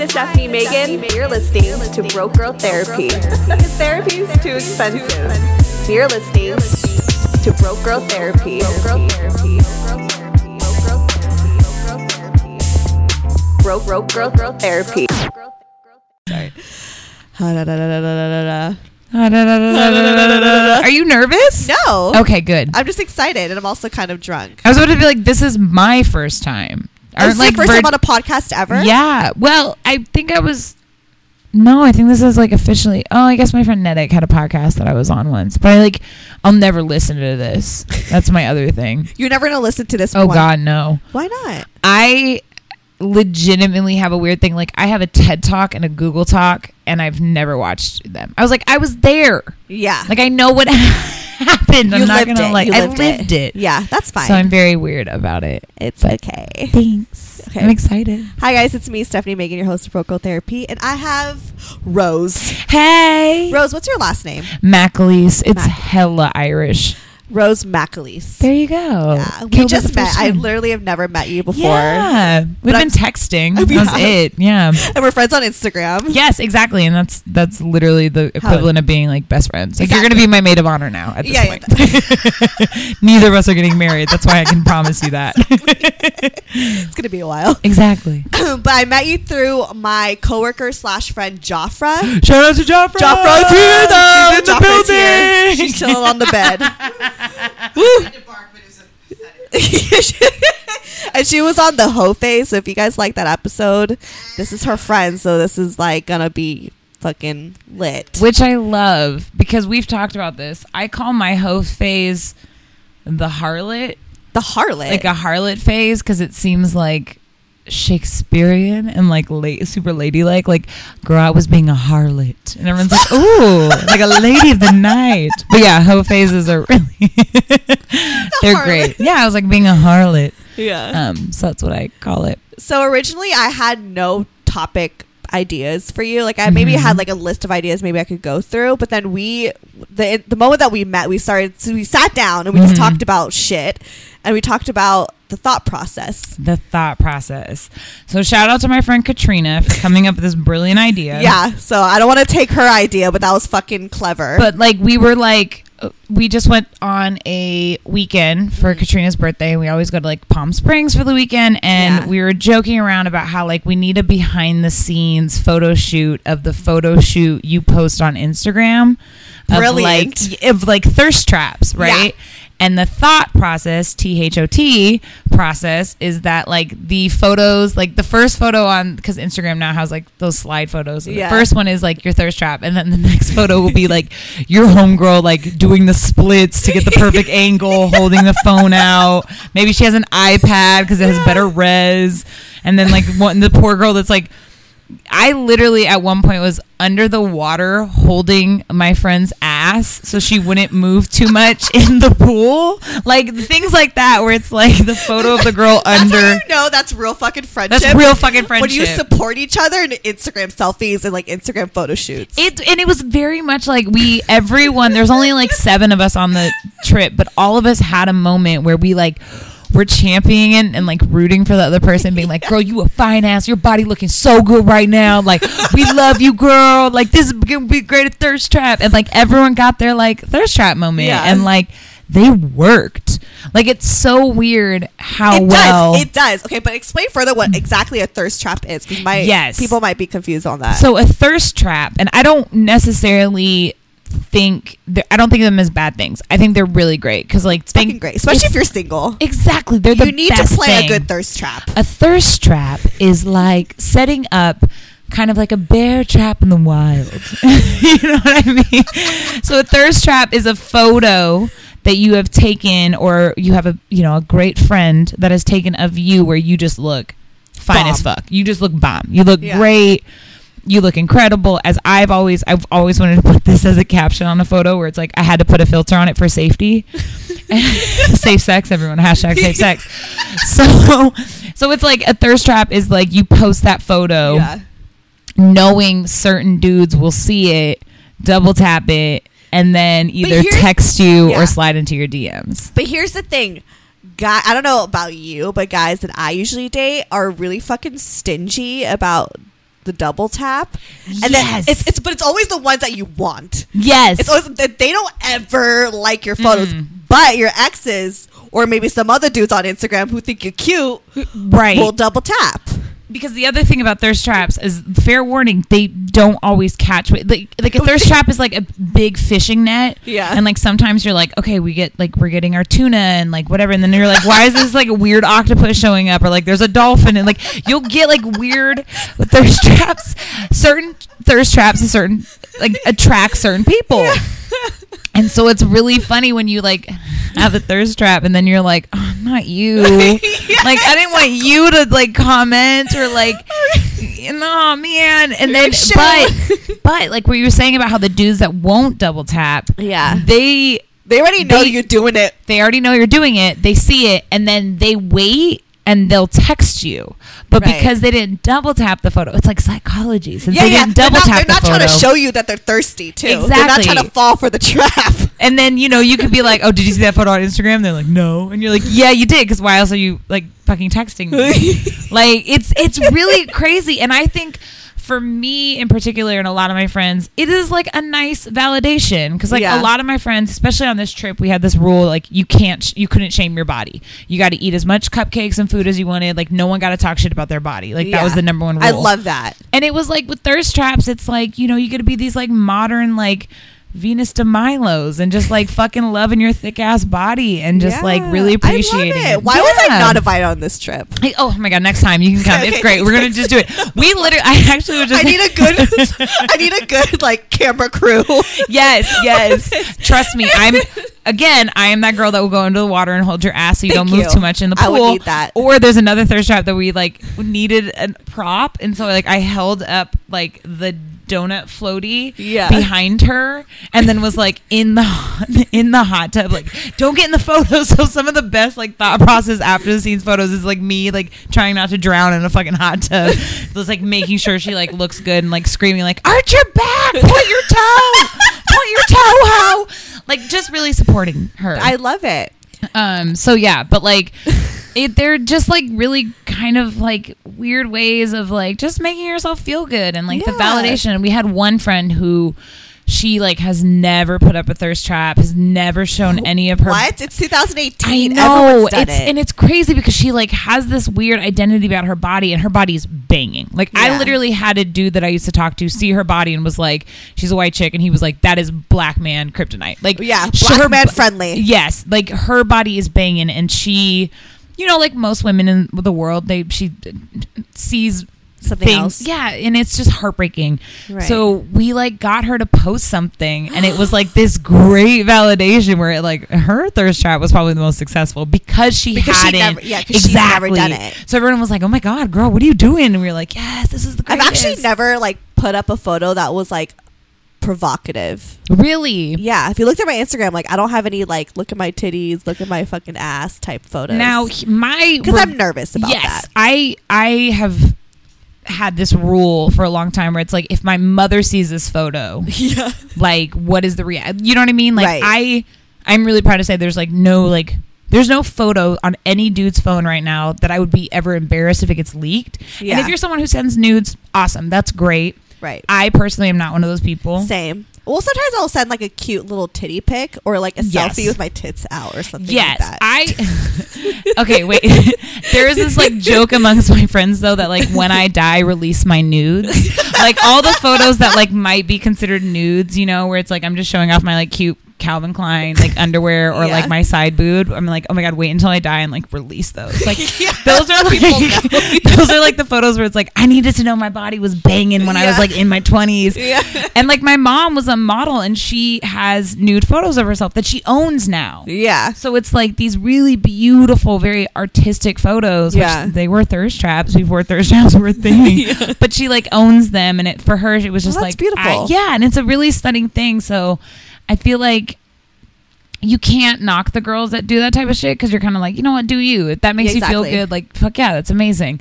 This is Stephanie Megan. You're listening to Broke Girl Therapy. Because therapy is too expensive. You're listening to Broke Girl Therapy. Broke Broke Girl Girl Therapy. Sorry. Are you nervous? No. Okay, good. I'm just excited and I'm also kind of drunk. I was about to be like, this is my first time. This is like first vir- time on a podcast ever? Yeah. Well, I think I was. No, I think this is like officially. Oh, I guess my friend Nedick had a podcast that I was on once, but I like, I'll never listen to this. That's my other thing. You're never going to listen to this Oh one. God, no. Why not? I legitimately have a weird thing. Like, I have a TED Talk and a Google Talk, and I've never watched them. I was like, I was there. Yeah. Like, I know what happened. I'm you not gonna it. like. You I lived, lived it. Yeah, that's fine. So I'm very weird about it. it's but- okay. Thanks. Okay. I'm excited. Hi guys, it's me, Stephanie Megan, your host of Vocal Therapy, and I have Rose. Hey, Rose, what's your last name? McAleese. It's Mac- hella Irish. Rose McAleese. There you go. yeah, we just the met. I literally have never met you before. Yeah, we've been I'm- texting. Was have. it. Yeah. And we're friends on Instagram. Yes, exactly, and that's that's literally the equivalent of being like best friends. Like you're gonna be my maid of honor now at this Yeah, point. Neither of us are getting married. That's why I can promise you that. It's gonna be a while. exactly. but I met you through my coworker slash friend Joffra. Shout out to Joffre. Joffra's here though. She's in the Joffra's building. here. She's chilling on the bed. Woo. and she was on the hoe phase. So if you guys like that episode, this is her friend. So this is like gonna be fucking lit. which I love because we've talked about this. I call my hoe phase the harlot, The harlot. like a harlot phase, because it seems like Shakespearean and like late, super ladylike. Like, girl, I was being a harlot, and everyone's like, "Ooh, like a lady of the night." But yeah, hoe phases are really they're harlot. great. Yeah, I was like being a harlot. yeah. Um, so that's what I call it. so originally I had no topic ideas for you. Like I maybe Mhm. had like a list of ideas maybe I could go through, but then we the the moment that we met, we started so we sat down and we just Mhm. talked about shit and we talked about the thought process. The thought process. So shout out to my friend Katrina for coming up with this brilliant idea. Yeah, so I don't want to take her idea, but that was fucking clever. But like we were like we just went on a weekend for mm-hmm. Katrina's birthday. We always go to like Palm Springs for the weekend and Yeah. we were joking around about how like we need a behind the scenes photo shoot of the photo shoot you post on Instagram of Brilliant. like of like thirst traps, right? And the thought process, T H O T process, is that like the photos, like the first photo on, because Instagram now has like those slide photos. Yeah. The first one is like your thirst trap, and then the next photo will be like your homegirl like doing the splits to get the perfect angle, holding the phone out. Maybe she has an iPad because it has better res, and then like one the poor girl that's like. I literally at one point was under the water holding my friend's ass so she wouldn't move too much in the pool. Like things like that where it's like the photo of the girl under you know that's real fucking friendship. That's real fucking friendship. When you support each other in Instagram selfies and like Instagram photo shoots. It and it was very much like we everyone. There's only like seven of us on the trip, but all of us had a moment where we like were championing and, and like rooting for the other person, being like, "Girl, you a fine ass. Your body looking so good right now. Like we love you, girl. Like this is gonna be great at thirst trap." And like everyone got their like thirst trap moment, Yeah. and like they worked. Like it's so weird how it well does. It does. Okay, but explain further what exactly a thirst trap is, because my Yes. people might be confused on that. So a thirst trap, and I don't necessarily think I don't think of them as bad things. I think they're really great because like it's fucking great, especially if you're single. exactly they're the You need to play thing. a good thirst trap. A thirst trap is like setting up kind of like a bear trap in the wild. you know what I mean? So a thirst trap is a photo that you have taken or you have a you know a great friend that has taken of you where you just look fine as fuck. You just look bomb. You look Yeah. great. You look incredible. As I've always, I've always wanted to put this as a caption on a photo where it's like I had to put a filter on it for safety. safe sex, everyone. Hashtag safe sex. So, so it's like a thirst trap is like you post that photo Yeah. knowing certain dudes will see it, double tap it, and then either text you yeah. or slide into your DMs. But here's the thing. Guy, I don't know about you, but guys that I usually date are really fucking stingy about the double tap. And Yes. then it's, it's but it's always the ones that you want. Yes. It's always that they don't ever like your photos, mm. but your exes or maybe some other dudes on Instagram who think you're cute right. will double tap. Because the other thing about thirst traps is fair warning they don't always catch like like a thirst trap is like a big fishing net. Yeah. and like sometimes you're like okay we get like we're getting our tuna and like whatever. And then you're like why is this like a weird octopus showing up? Or like there's a dolphin and like you'll get like weird thirst traps. Certain thirst traps and certain like attract certain people and so it's really funny when you like have a thirst trap and then you're like, oh, not you. like I didn't want you to like comment or like, no man. And then, but, but like what you were saying about how the dudes that won't double tap, Yeah. they They already know They- you're doing it. they already know you're doing it. They see it and then they wait and they'll text you. But Right. because they didn't double tap the photo, it's like psychology. Since Yeah, they yeah. didn't They're double not, tap they're not trying to show you that they're thirsty too. They're not Exactly. trying to fall for the trap. And then you know you could be like, "Oh, did you see that photo on Instagram?" They're like, "No," and you're like, "Yeah, you did." Because why else are you like fucking texting me? like it's it's really crazy, and I think for me in particular, and a lot of my friends, it is like a nice validation because like Yeah. a lot of my friends, especially on this trip, we had this rule like you can't sh- you couldn't shame your body. You got to eat as much cupcakes and food as you wanted. Like no one got to talk shit about their body. Like that was the number one rule. I love that. And it was like with thirst traps, it's like, you know, you got to be these like modern, like Venus de Milo's and just like fucking loving your thick ass body and just like Yeah. really I love appreciating it. Why was I not invited on this trip? Hey, oh my god! Next time you can come. It's Okay. great. We're gonna just do it. We literally. I actually was just. I need a good I need a good like camera crew. yes, yes. Trust me. I'm again. I am that girl that will go into the water and hold your ass so you Thank don't move you. too much in the pool. I would need that. Or there's another thirst trap that we like needed a prop, and so like I held up like the donut floaty Yeah. behind her, and then was like in the in the hot tub. Like, don't get in the photos. So some of the best like thought process after the scenes photos is like me like trying not to drown in a fucking hot tub. Just like making sure she like looks good and like screaming like arch your back, point your toe, point your toe, how like just really supporting her. I love it. Um. So yeah, but like, it, they're just like really kind of like weird ways of like just making yourself feel good and like the validation. And we had one friend who. She like has never put up a thirst trap, has never shown any of her What? It's 2018. I know it's it. and it's crazy because she like has this weird identity about her body and her body's banging. Like I literally had a dude that I used to talk to see her body and was like, she's a white chick, and he was like, that is black man kryptonite. Like Yeah, black her man friendly. Yes, like her body is banging, and she, you know, like most women in the world, they she sees. Something things. else. yeah, and it's just heartbreaking. Right. So we like got her to post something, and it was like this great validation where it like her thirst trap was probably the most successful because she Because she hadn't never- yeah, never done it. So everyone was like, "Oh my god, girl, what are you doing?" And we were like, "Yes, this is the I've actually never like put up a photo that was like provocative. really. Yeah, if you looked at my Instagram, like I don't have any like look at my titties, look at my fucking ass type photos. Now my because I'm nervous about yes, that. I I have had this rule for a long time where it's like if my mother sees this photo, Yeah. like what is the react? You know what I mean? Like Right. I I'm really proud to say there's like no like there's no photo on any dude's phone right now that I would be ever embarrassed if it gets leaked. And if you're someone who sends nudes, awesome, that's great. Right. I personally am not one of those people. Same. Well, sometimes I'll send like a cute little titty pic or like a Yes. selfie with my tits out or something Yes, like that. I. okay, wait. there is this like joke amongst my friends though that like when I die, release my nudes. like all the photos that like might be considered nudes, you know, where it's like I'm just showing off my like cute Calvin Klein like underwear or Yeah. like my side boob, I'm like, oh my god, wait until I die and like release those. Like Yeah. those are like those are like the photos where it's like I needed to know my body was banging when I was like in my 20s. Yeah. And like my mom was a model and she has nude photos of herself that she owns now. Yeah. So it's like these really beautiful, very artistic photos. Yeah. They were thirst traps before thirst traps were a thing. But she like owns them, and it for her it was just Well, like beautiful. I- yeah, and it's a really stunning thing. So I feel like you can't knock the girls that do that type of shit because you're kind of like, you know what, do you? If that makes Yeah, you feel good, like fuck yeah, that's amazing.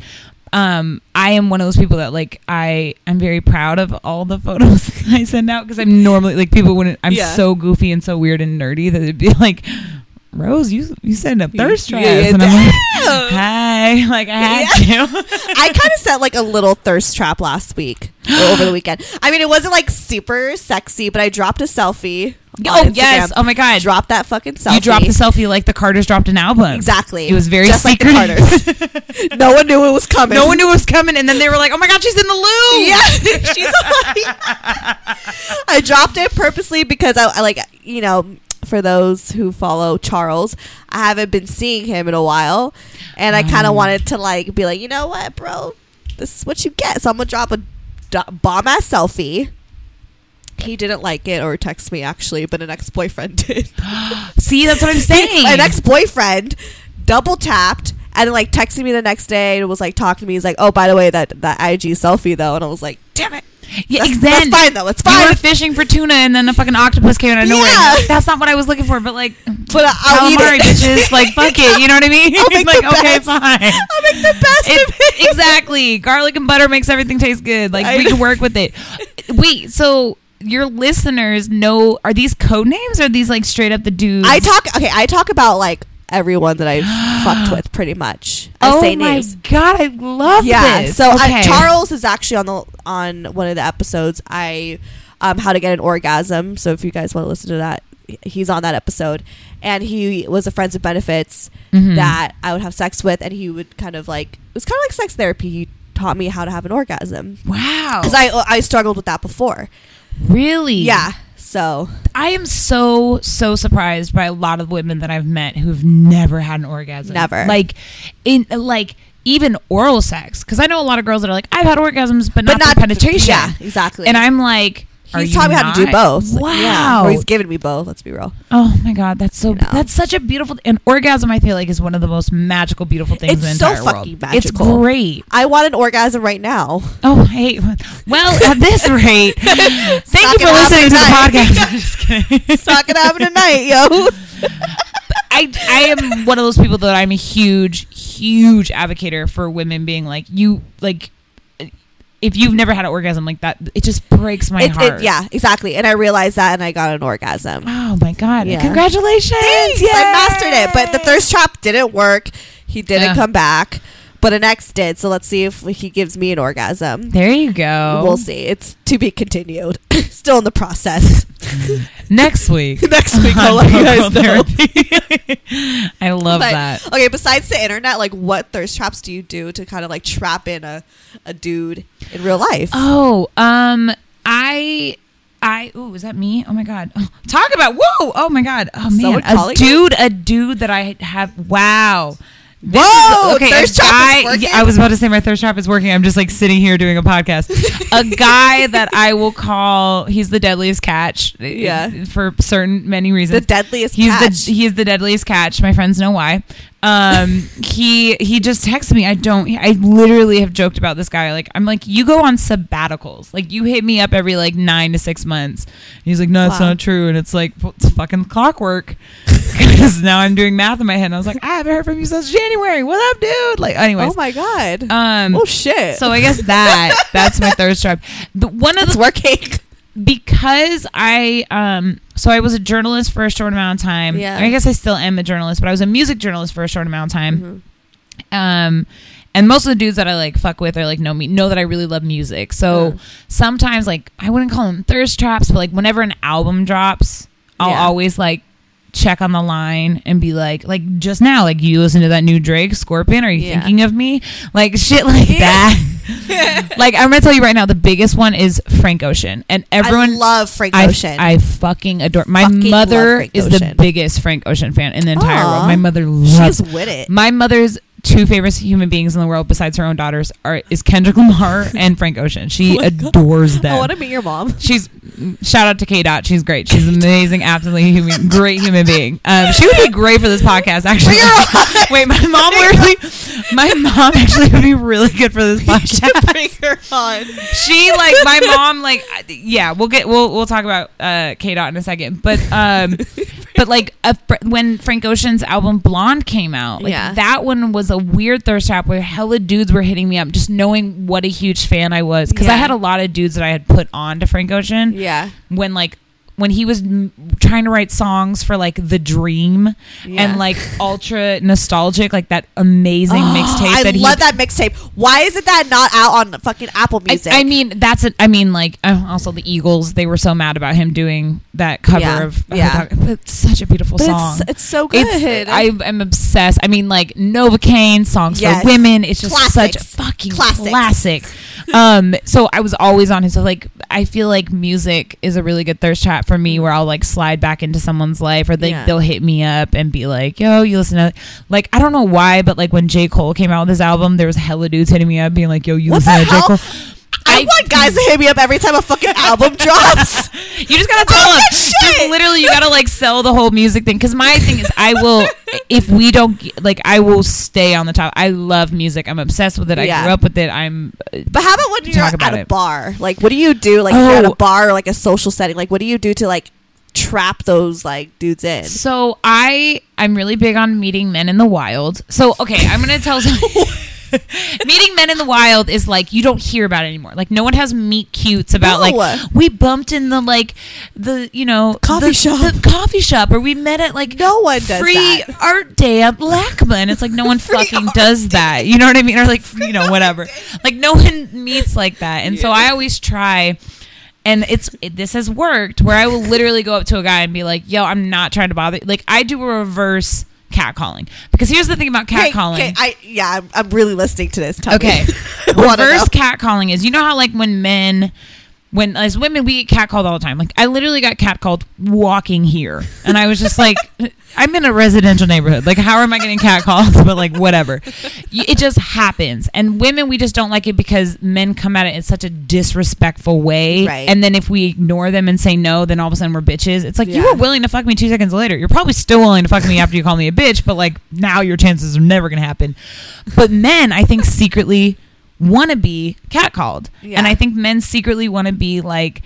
Um, I am one of those people that like I I'm very proud of all the photos I send out because I'm normally like people wouldn't I'm Yeah. so goofy and so weird and nerdy that it'd be like Rose, you you send up thirst Yeah, traps, yeah, and I'm like, hi, like I had to. I kind of set like a little thirst trap last week or over the weekend. I mean, it wasn't like super sexy, but I dropped a selfie. oh yes, oh my god, Drop that fucking selfie. you dropped the selfie like the Carters dropped an album. Exactly. It was very Just like the. Carters. no one knew it was coming. no one knew it was coming, and then they were like, "Oh my god, she's in the loo." Yeah, she's Like, I dropped it purposely because I, I like you know for those who follow Charles, I haven't been seeing him in a while, and I Oh. kind of wanted to like be like, you know what, bro, this is what you get. So I'm gonna drop a do- bomb ass selfie. He didn't like it or text me actually, but an ex boyfriend did. See, that's what I'm saying. an ex boyfriend double tapped and like texted me the next day and was like talking to me. He's like, "Oh, by the way, that that IG selfie though," and I was like, "Damn it." Yeah, That's, exactly. that's fine though. It's You fine. were fishing for tuna, and then a fucking octopus came out of nowhere. Yeah. Like, that's not what I was looking for, but like, But uh, I'll eat calamari, it. bitches. Like, fuck it. You know what I mean? I'll make like, the okay, best. fine. I'll make the best It- of it. exactly. Garlic and butter makes everything taste good. Like I we know. can work with it. Wait, so your listeners know are these code names or are these like straight up the dudes? I talk. Okay, I talk about like everyone that I've fucked with, pretty much. I oh say my god, I love Yeah. this. So okay. I, Charles is actually on the on one of the episodes. I um how to get an orgasm. So if you guys want to listen to that, he's on that episode, and he was a friends with benefits Mhm. that I would have sex with, and he would kind of like it was kind of like sex therapy. He taught me how to have an orgasm Wow. because I I struggled with that before. really Yeah. So I am so so surprised by a lot of women that I've met who've never had an orgasm. Never. Like in like even oral sex because I know a lot of girls that are like I've had orgasms but, but not, not penetration. Yeah, exactly. And I'm like, are he's you taught me how to do not? both. Like, Wow. yeah. Or he's given me both. Let's be real. Oh my god, that's so You know. that's such a beautiful an orgasm. I feel like is one of the most magical, beautiful things It's in the so entire fucking world. It's magical. great. I want an orgasm right now. Oh hey, well at this rate, thank not you for gonna listening to the podcast. I'm just kidding. It's not gonna happen tonight, yo. I I am one of those people that I'm a huge huge advocate for women being like you like if you've never had an orgasm like that, it just breaks my It, heart. it, yeah, exactly. And I realized that, and I got an orgasm. Oh my god! Yeah. Congratulations! Thanks, I mastered it, but the thirst trap didn't work. He didn't Yeah. come back, but an ex did. So let's see if he gives me an orgasm. There you go. We'll see. It's to be continued. Still in the process. Next week. Next week, I'll let you guys know. I love But, that. Okay, besides the internet, like what thirst traps do you do to kind of like trap in a, a dude in real life? Oh, um, I. I ooh is that me? Oh my god! Oh, talk about whoa! Oh my god! Oh man, a dude, a dude that I have. Wow. This Whoa, is- okay, thirst trap is working? I was about to say my thirst trap is working. I'm just like sitting here doing a podcast. a guy that I will call. He's the deadliest catch. uh, Yeah. For certain many reasons. the deadliest He's catch. the he is the deadliest catch. My friends know why. Um, he he just texted me. I don't. I literally have joked about this guy. Like I'm like, you go on sabbaticals. Like you hit me up every like nine to six months. He's like, no, it's Wow. not true. And it's like well, it's fucking clockwork. Because now I'm doing math in my head. And I was like, I haven't heard from you since January. What up, dude? Like, anyways. oh my god. um. oh shit. So I guess that that's my third trap. But one of it's the working. Because I um so I was a journalist for a short amount of time. Yeah. I guess I still am a journalist, but I was a music journalist for a short amount of time. Mm-hmm. Um and most of the dudes that I like fuck with are like know me know that I really love music. So Yeah. sometimes like I wouldn't call them thirst traps, but like whenever an album drops, I'll Yeah. always like check on the line and be like, like just now, like you listen to that new Drake Scorpion. Are you Yeah. thinking of me? Like shit like that. like I'm gonna tell you right now, the biggest one is Frank Ocean, and everyone I love Frank Ocean. I fucking adore. My Fucking mother is the biggest Frank Ocean fan in the entire Aw. world. My mother loves. She's with it. My mother's two favorite human beings in the world, besides her own daughters, are is Kendrick Lamar and Frank Ocean. She oh adores them. I want to meet your mom. She's shout out to K Dot. She's great. She's amazing, absolutely human, great human being. Um, she would be great for this podcast. Actually, wait, my mom really, my mom actually would be really good for this podcast. Bring her on. She like my mom like yeah. We'll get we'll we'll talk about uh, K Dot in a second, but um, but like a, when Frank Ocean's album Blonde came out, like Yeah. that one was a weird thirst trap where hella dudes were hitting me up, just knowing what a huge fan I was because I had a lot of dudes that I had put on to Frank Ocean Yeah. when like when he was m- trying to write songs for like The-Dream Yeah. and like ultra nostalgic like that amazing mixtape I that he love that mixtape. Why isn't that not out on fucking Apple Music? I mean that's it I mean like uh, also the Eagles they were so mad about him doing that cover Yeah. of Yeah. it's such a beautiful But song it's, it's so good. It's, I am obsessed. I mean, like Novacane songs Yes. for women. It's just such a fucking Classics. classic. um, so I was always on his. So like, I feel like music is a really good thirst trap for me, where I'll like slide back into someone's life, or they Yeah. they'll hit me up and be like, "Yo, you listen to like I don't know why, but like when J Cole came out with his album, there was hella dudes hitting me up, being like, "Yo, you What listen to J? Cole." I, want guys to hit me up every time a fucking album drops. You just gotta tell them. Just literally, you gotta like sell the whole music thing. Because my thing is, I will if we don't get- like, I will stay on the top. I love music. I'm obsessed with it. I grew up with it. I'm. Uh, but how about when you're Talk at about a it. bar? Like, what do you do? Like, you're at Oh. a bar or like a social setting. Like, what do you do to like trap those like dudes in? So I I'm really big on meeting men in the wild. So okay, I'm gonna tell some. meeting men in the wild is like you don't hear about it anymore. Like no one has meet cutes about No. like we bumped in the like the you know Coffee the, shop. the coffee shop or we met at like No one does free that. art day at LACMA and it's like no one fucking does that. You know what I mean? Or like you know whatever. Like no one meets like that. And so I always try and it's it, this has worked where I will literally go up to a guy and be like, "Yo, I'm not trying to bother." Like I do a reverse catcalling because here's the thing about catcalling. okay, I yeah, I'm, I'm really listening to this. Tell Okay. me. I wanna. Reverse catcalling is you know how like when men when as women we get catcalled all the time. Like I literally got catcalled walking here. And I was just like I'm in a residential neighborhood. Like how am I getting catcalled? But like whatever. It just happens. And women we just don't like it because men come at it in such a disrespectful way. Right. And then if we ignore them and say no, then all of a sudden we're bitches. It's like you were willing to fuck me two seconds later. You're probably still willing to fuck me after you call me a bitch, but like now your chances are never gonna happen. But men, I think, secretly want to be catcalled, Yeah. and I think men secretly want to be like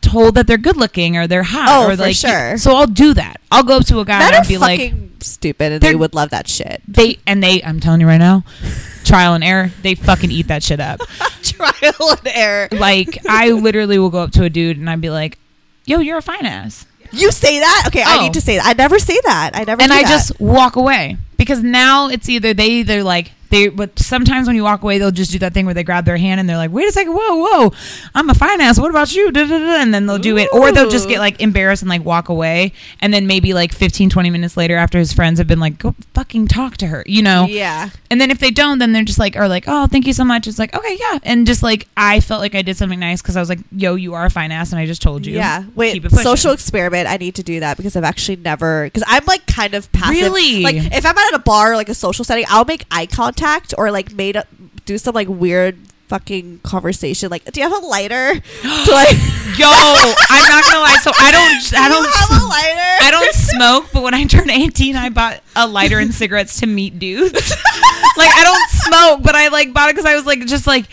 told that they're good looking or they're hot Oh, or for like sure. So I'll do that. I'll go up to a guy Men and I'll be like, stupid, and They're- would love that shit. they and they. I'm telling you right now, trial and error. They fucking eat that shit up. Trial and error. like I literally will go up to a dude and I'd be like, "Yo, you're a fine ass," You say that? Okay, I Oh. need to say that. I never say that. I never. and I that. just walk away because now it's either they either like they but sometimes when you walk away they'll just do that thing where they grab their hand and they're like wait a second whoa whoa i'm a finance. what about you da, da, da, and then they'll do it or they'll just get like embarrassed and like walk away and then maybe like 15 20 minutes later after his friends have been like go fucking talk to her you know yeah. and then if they don't then they're just like are like oh thank you so much it's like okay yeah and just like i felt like i did something nice because i was like yo you are a fine ass and i just told you Yeah. Wait, social experiment. I need to do that because I've actually never. Because I'm like kind of passive. Really? Like if I'm at a bar or like a social setting, I'll make eye contact or like made up, do some like weird fucking conversation. Like, do you have a lighter? to like, yo i'm not gonna lie so i don't i do don't have a lighter? I don't smoke, but when I turned 18, I bought a lighter and cigarettes to meet dudes. like I don't smoke, but I like bought it because I was like, just like,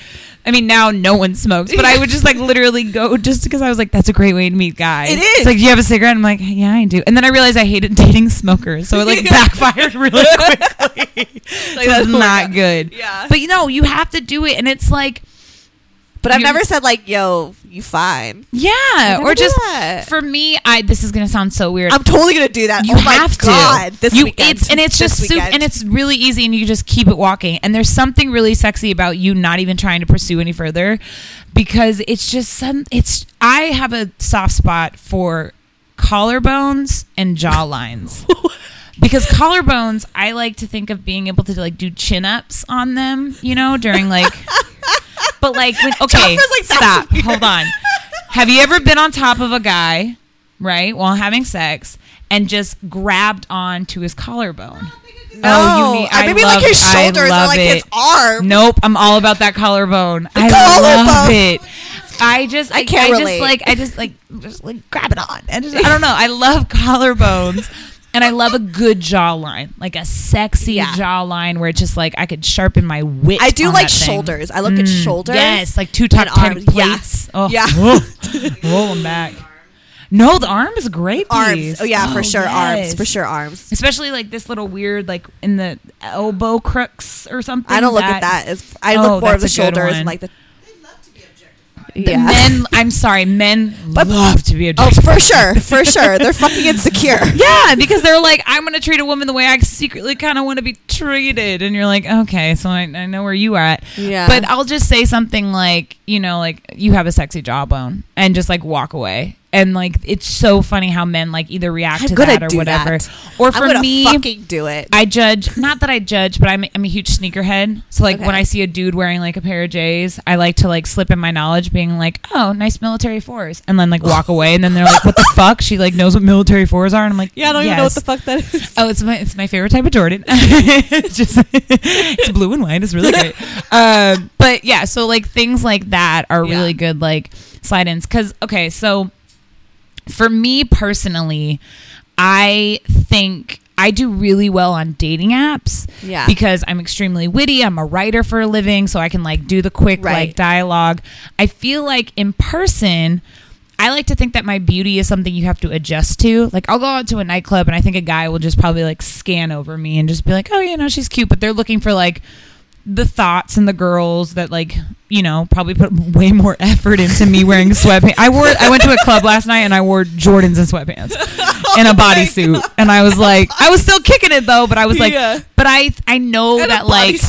I mean, now no one smokes, but I would just like literally go just because I was like, that's a great way to meet guys. It is. It's like, do you have a cigarette? I'm like, yeah, I do. And then I realized I hated dating smokers, so it like backfired really quickly. so it's not good. Yeah. But you know, you have to do it, and it's like. But I've never said like, "Yo, you fine." Yeah, or just that. for me, I this is gonna sound so weird. I'm totally gonna do that. You oh my have god, to. this you, weekend. It's, and it's just soup, and it's really easy, and you just keep it walking. And there's something really sexy about you not even trying to pursue any further, because it's just some. It's I have a soft spot for collarbones and jawlines. because collarbones, I like to think of being able to like do chin ups on them, you know, during like. But like, when, okay, like, stop. Hold on. Have you ever been on top of a guy, right, while having sex, and just grabbed on to his collarbone? No, Oh, you need- I maybe love- like his shoulders or like his it. arm. Nope, I'm all about that collarbone. I collarbone. love it. I just, I, can't I relate. just like, I just like, just like grab it on. And just, I don't know. I love collarbones. And I love a good jawline, like a sexy Yeah. jawline where it's just like I could sharpen my wit. I do like that thing. shoulders. I look at Mm, shoulders. Yes, like two top ten arms. plates. Yeah. Oh, Yeah. whoa. roll them back. No, the arm is great. arms. Oh yeah, for sure arms. For sure arms. Especially like this little weird, like in the elbow crooks or something. I don't look at that. As, I Oh, look more of the that's a good shoulders and like the. Yeah. Men, I'm sorry, men love to be Oh, for sure, for sure. They're fucking insecure. Yeah, because they're like, I'm gonna treat a woman the way I secretly kind of want to be treated, and you're like, okay, so I, I know where you are at. Yeah. But I'll just say something like, you know, like you have a sexy jawbone, and just like walk away. And like, it's so funny how men like either react I'm to that or whatever. that. Or for me, fucking do it. I judge not that I judge, but I'm I'm a huge sneakerhead. So like Okay. when I see a dude wearing like a pair of J's, I like to like slip in my knowledge, being like, "Oh, nice military fours," and then like walk away, and then they're like, "What the fuck?" She like knows what military fours are, and I'm like, yeah, I don't even know what the fuck that is. Oh, it's my it's my favorite type of Jordan. it's just it's blue and white. It's really great. Um, but yeah, so like things like that are Yeah. really good like slide ins. Because okay, so for me personally, I think I do really well on dating apps. Yeah. Because I'm extremely witty. I'm a writer for a living, so I can like do the quick Right. like dialogue. I feel like in person. I like to think that my beauty is something you have to adjust to. Like I'll go out to a nightclub and I think a guy will just probably like scan over me and just be like, "Oh, you know, she's cute," but they're looking for like the thoughts and the girls that like you know probably put way more effort into me wearing sweatpants. I wore I went to a club last night and I wore Jordans and sweatpants and a bodysuit and I was like I was still kicking it though, but I was like, Yeah. but I I know And that like.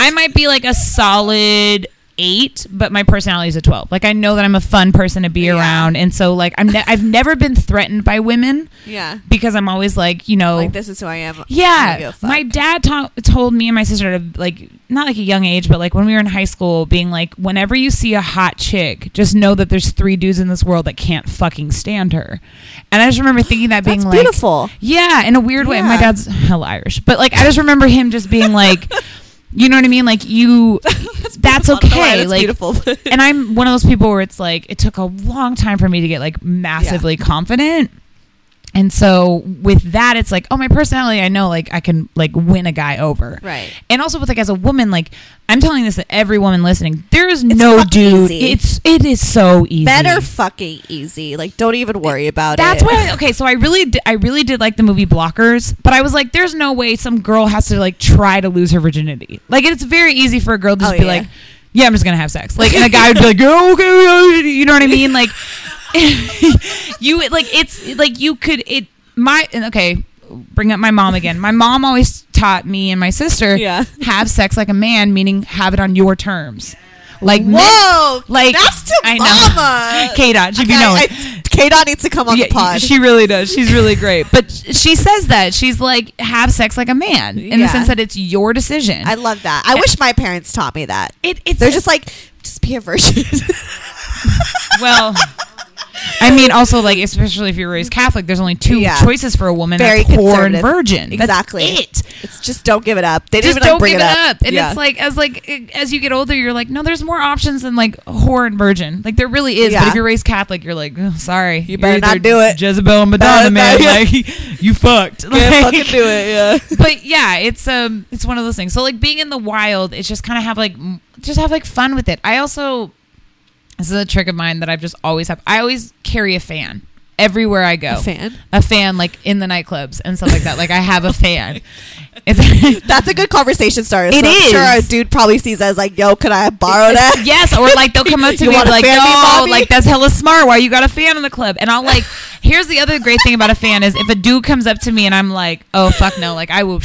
I might be like a solid eight, but my personality is a twelve. Like I know that I'm a fun person to be Yeah. around, and so like I'm ne- I've never been threatened by women Yeah. because I'm always like you know Like this is who I am. I don't give yeah, my dad ta- told me and my sister to like not like a young age, but like when we were in high school, being like, whenever you see a hot chick, just know that there's three dudes in this world that can't fucking stand her. And I just remember thinking that being That's like, beautiful. yeah, in a weird way. My dad's hell Irish, but like I just remember him just being like, you know what I mean? Like you, that's, I don't know why okay. that's like beautiful. and I'm one of those people where it's like it took a long time for me to get like massively confident. And so with that, it's like, oh, my personality, I know like I can like win a guy over. Right. And also with like as a woman, like I'm telling this to every woman listening, there is no fucking dude. easy. It's it is so easy. Better fucking easy. Like don't even worry about it. That's it. why. Okay, so I really, did, I really did like the movie Blockers, but I was like, "There's no way some girl has to like try to lose her virginity. Like, it's very easy for a girl to just Oh, be yeah. like, "Yeah, I'm just gonna have sex." Like, and a guy would be like, "Oh, okay, okay," you know what I mean? Like, you like it's like you could it my okay. Bring up my mom again. My mom always taught me and my sister, Yeah. have sex like a man, meaning have it on your terms. Like men- Whoa! like that's to I know. mama. K dot, she be Okay, knowing. I- K-Dot needs to come on Yeah, the pod. She really does. She's really great. But she says that she's like have sex like a man in the sense that it's your decision. I love that. I wish my parents taught me that. it, it's They're just like, just be a virgin. well. I mean, also like especially if you're raised Catholic, there's only two Yeah. choices for a woman: Very that's whore and conservative. virgin. That's exactly. it. It's just don't give it up. They Just didn't even don't bring give it up. And Yeah. it's like as like as you get older, you're like, no, there's more options than like whore and virgin. Like there really is. But Yeah. if you're raised Catholic, you're like, "Ugh, sorry, you better not do it. Jezebel and Madonna, man. yeah. Like you fucked. Can't Like- fucking do it. Yeah. but yeah, it's um, it's one of those things. So like being in the wild, it's just kind of have like, m- just have like fun with it. I also, this is a trick of mine that I've just always have. I always carry a fan everywhere I go. A fan? a fan, like in the nightclubs and stuff like that. Like I have a fan. That's a good conversation starter. It so I'm sure a dude probably sees that as like, yo, could I borrow that? Yes, or like they'll come up to You me and want be a like, fan, me, like that's hella smart. Why you got a fan in the club?" And I'll like, here's the other great thing about a fan is if a dude comes up to me and I'm like, "Oh fuck no," like I will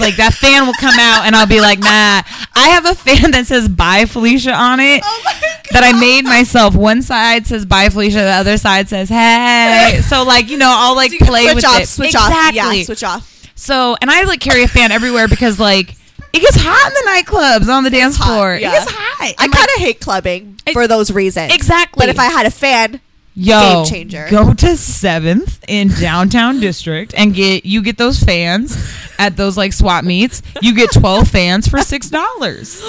Like that fan will come out, and I'll be like, nah. I have a fan that says "Bye Felicia" on it Oh my that I made myself. One side says "Bye Felicia," the other side says "Hey." So like you know, I'll like So play switch with off, it. switch exactly. off. Yeah, switch off. So, and I like carry a fan everywhere because like it gets hot in the nightclubs on the dance hot, floor. yeah. It gets hot. I kind like, of hate clubbing for those reasons. exactly. But if I had a fan, Yo, game changer. go to Seventh in downtown district and get you get those fans at those like swap meets. You get twelve fans for six dollars.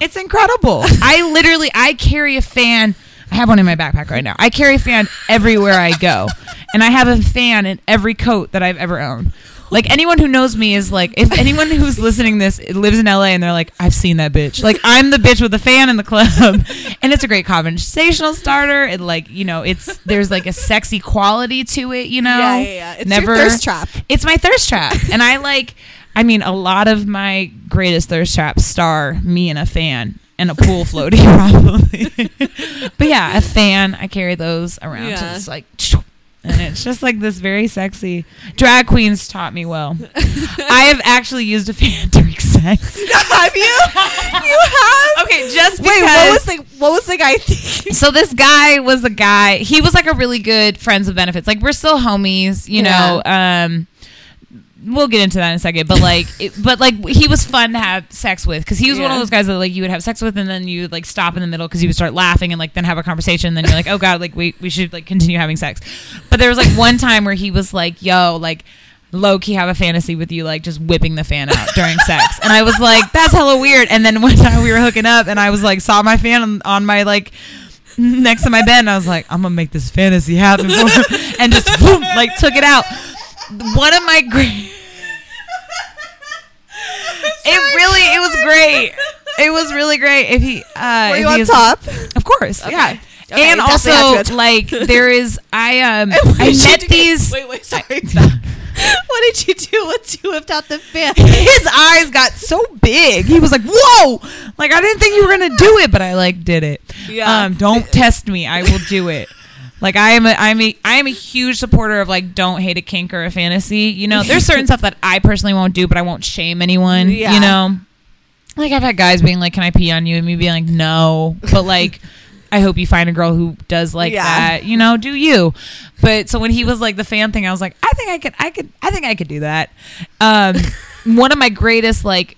It's incredible. I literally I carry a fan. I have one in my backpack right now. I carry a fan everywhere I go, and I have a fan in every coat that I've ever owned. Like anyone who knows me is like, if anyone who's listening this lives in LA and they're like, I've seen that bitch. Like I'm the bitch with the fan in the club, and it's a great conversational starter. And like you know, it's there's like a sexy quality to it. You know, Yeah, yeah, yeah. It's your thirst trap. It's my thirst trap, and I like. I mean, a lot of my greatest thirst traps star me and a fan and a pool floaty, probably. but yeah, a fan. I carry those around. So Yeah. it's like, and it's just like this very sexy. Drag queens taught me well. I have actually used a fan during sex. have you? You have? Okay, just because. Wait, because. what was the what was the guy thinking? so this guy was a guy. He was like a really good friends with benefits. Like we're still homies, you know. Um, we'll get into that in a second. But like, it, but like he was fun to have sex with because he was one of those guys that like you would have sex with and then you would like stop in the middle because you would start laughing and like then have a conversation. And then you're like, oh god, like we we should like continue having sex. But there was like one time where he was like, yo, like. Low key have a fantasy with you, like just whipping the fan out during sex, and I was like, "That's hella weird." And then one time we were hooking up, and I was like, saw my fan on, on my like next to my bed, and I was like, I'm gonna make this fantasy happen and just boom, like took it out. One of my great. It really, it was great. It was really great. If he, uh, Were if you he on top? Of course, yeah. Okay, and definitely have to also, like, there is, I um, I met these. Wait, wait, sorry. what did you do once you whipped out the fan? His eyes got so big. He was like, "Whoa!" Like I didn't think you were gonna do it, but I like did it. Yeah. Um, don't test me. I will do it. Like I am a I'm a I am a huge supporter of like don't hate a kink or a fantasy. You know, there's certain stuff that I personally won't do, but I won't shame anyone. Yeah. You know, like I've had guys being like, "Can I pee on you?" and me being like, "No," but like. I hope you find a girl who does like Yeah. that. You know, do you? But so when he was like the fan thing, I was like, I think I could, I could, I think I could do that. Um, one of my greatest like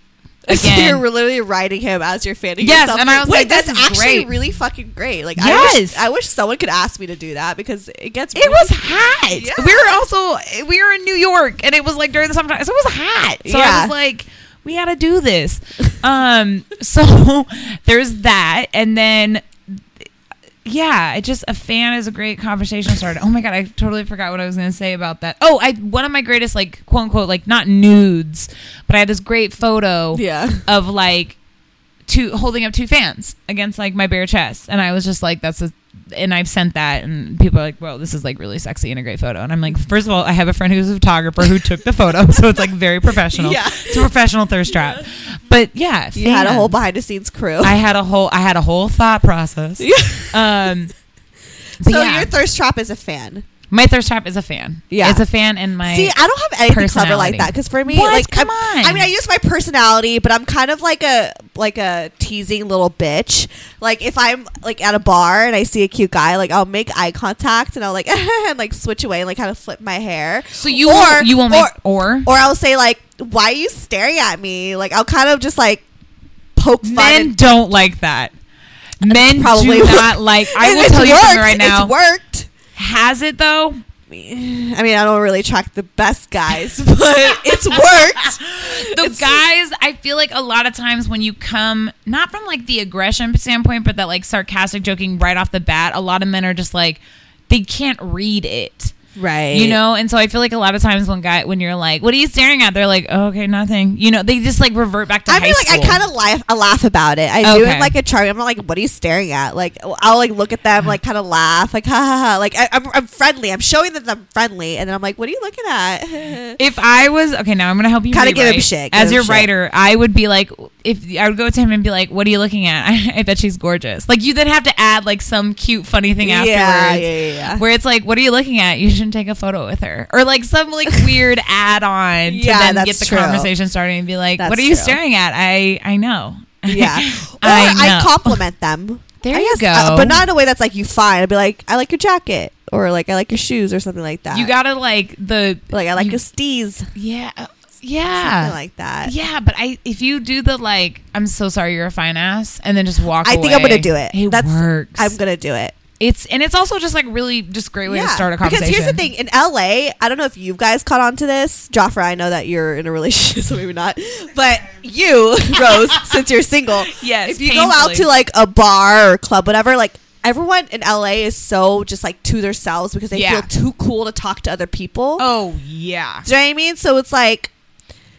so you're literally riding him as you're fanning Yes, yourself. and I was Wait, like, that's actually great. really fucking great. Like, I Yes. wish, I wish someone could ask me to do that because it gets. It really- was hot. Yeah. We were also we were in New York, and it was like during the summertime, so it was hot. So I was like, we got to do this. um, so there's that, and then yeah, it just a fan is a great conversation starter. Oh my god, I totally forgot what I was going to say about that. Oh, I one of my greatest like quote unquote like not nudes, but I had this great photo Yeah. of like two holding up two fans against like my bare chest and i was just like that's a and i've sent that and people are like well this is like really sexy and a great photo. And i'm like first of all i have a friend who's a photographer who took the photo so it's like very professional. Yeah. it's a professional thirst trap. But yeah You had a whole behind the scenes crew. i had a whole i had a whole thought process. Um so yeah, your thirst trap is a fan. My thirst trap is a fan Yeah. it's a fan and my See, I don't have anything clever like that because for me, What? like, Come I'm- on. I mean, I use my personality, but I'm kind of like a like a teasing little bitch. Like if I'm like at a bar and I see a cute guy, like I'll make eye contact and I'll like and like switch away and like kind of flip my hair. so you or won't, you or, make or or I'll say like, "Why are you staring at me?" Like I'll kind of just like poke fun. men don't like that men probably do not like i will tell you something right now It's worked. Has it though? I mean, I don't really track the best guys, but it's worked. The It's- guys, I feel like a lot of times when you come, not from like the aggression standpoint, but that like sarcastic joking right off the bat, a lot of men are just like, they can't read it. Right. You know, and so I feel like a lot of times when guy when you're like, "What are you staring at?" They're like, oh, "Okay, nothing." You know, they just like revert back to I mean, like school. I kind of laugh, I laugh about it. I do it like a charming. I'm not like, what are you staring at? Like, I'll like look at them, like kind of laugh, like ha ha ha. Like I, I'm, I'm friendly. I'm showing that I'm friendly, and then I'm like, what are you looking at? if I was okay, now I'm gonna help you. Kinda give him shit, give As him your shit. writer, I would be like, if I would go to him and be like, "What are you looking at?" I, bet she's gorgeous. Like you then have to add like some cute, funny thing afterwards. yeah, yeah, yeah. Where it's like, "What are you looking at?" You should take a photo with her or like some like weird add-on to Yeah, then get the true. conversation started and be like, That's "What are you true. staring at?" I I know. Yeah. Or I I, compliment them. There I you guess, uh, go. but not in a way that's like you fine. I'd be like, I like your jacket, or like I like your shoes, or something like that. You gotta like the like I like you- your steez, yeah uh, yeah something like that. yeah. But I if you do the like, I'm so sorry, you're a fine ass, and then just walk. I think I'm gonna do it. It That's works. I'm gonna do it. It's and it's also just like really just great way to start a conversation. Because here's the thing: in LA, I don't know if you guys caught on to this. Joffrey, I know that you're in a relationship, so maybe not. But you, Rose, since you're single, Yes, if you go out to like a bar or club, whatever, like everyone in LA is so just like to themselves because they Yeah. feel too cool to talk to other people. Oh yeah. Do you know what I mean? So it's like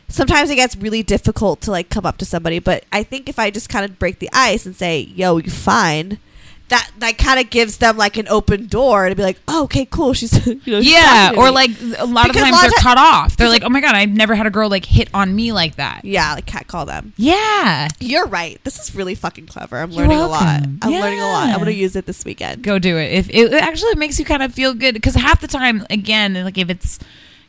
sometimes it gets really difficult to like come up to somebody, but I think if I just kind of break the ice and say, "Yo, you fine," that that kind of gives them like an open door to be like, "Oh, okay, cool." She's you know, Yeah, to or like a lot Because of times lot they're of cut off. They're like, "Oh my god, I've never had a girl like hit on me like that." yeah, like cat call them. Yeah, You're right. This is really fucking clever. I'm learning a lot. I'm learning a lot. I'm gonna use it this weekend. go do it. If it, actually makes you kind of feel good because half the time, again, like if it's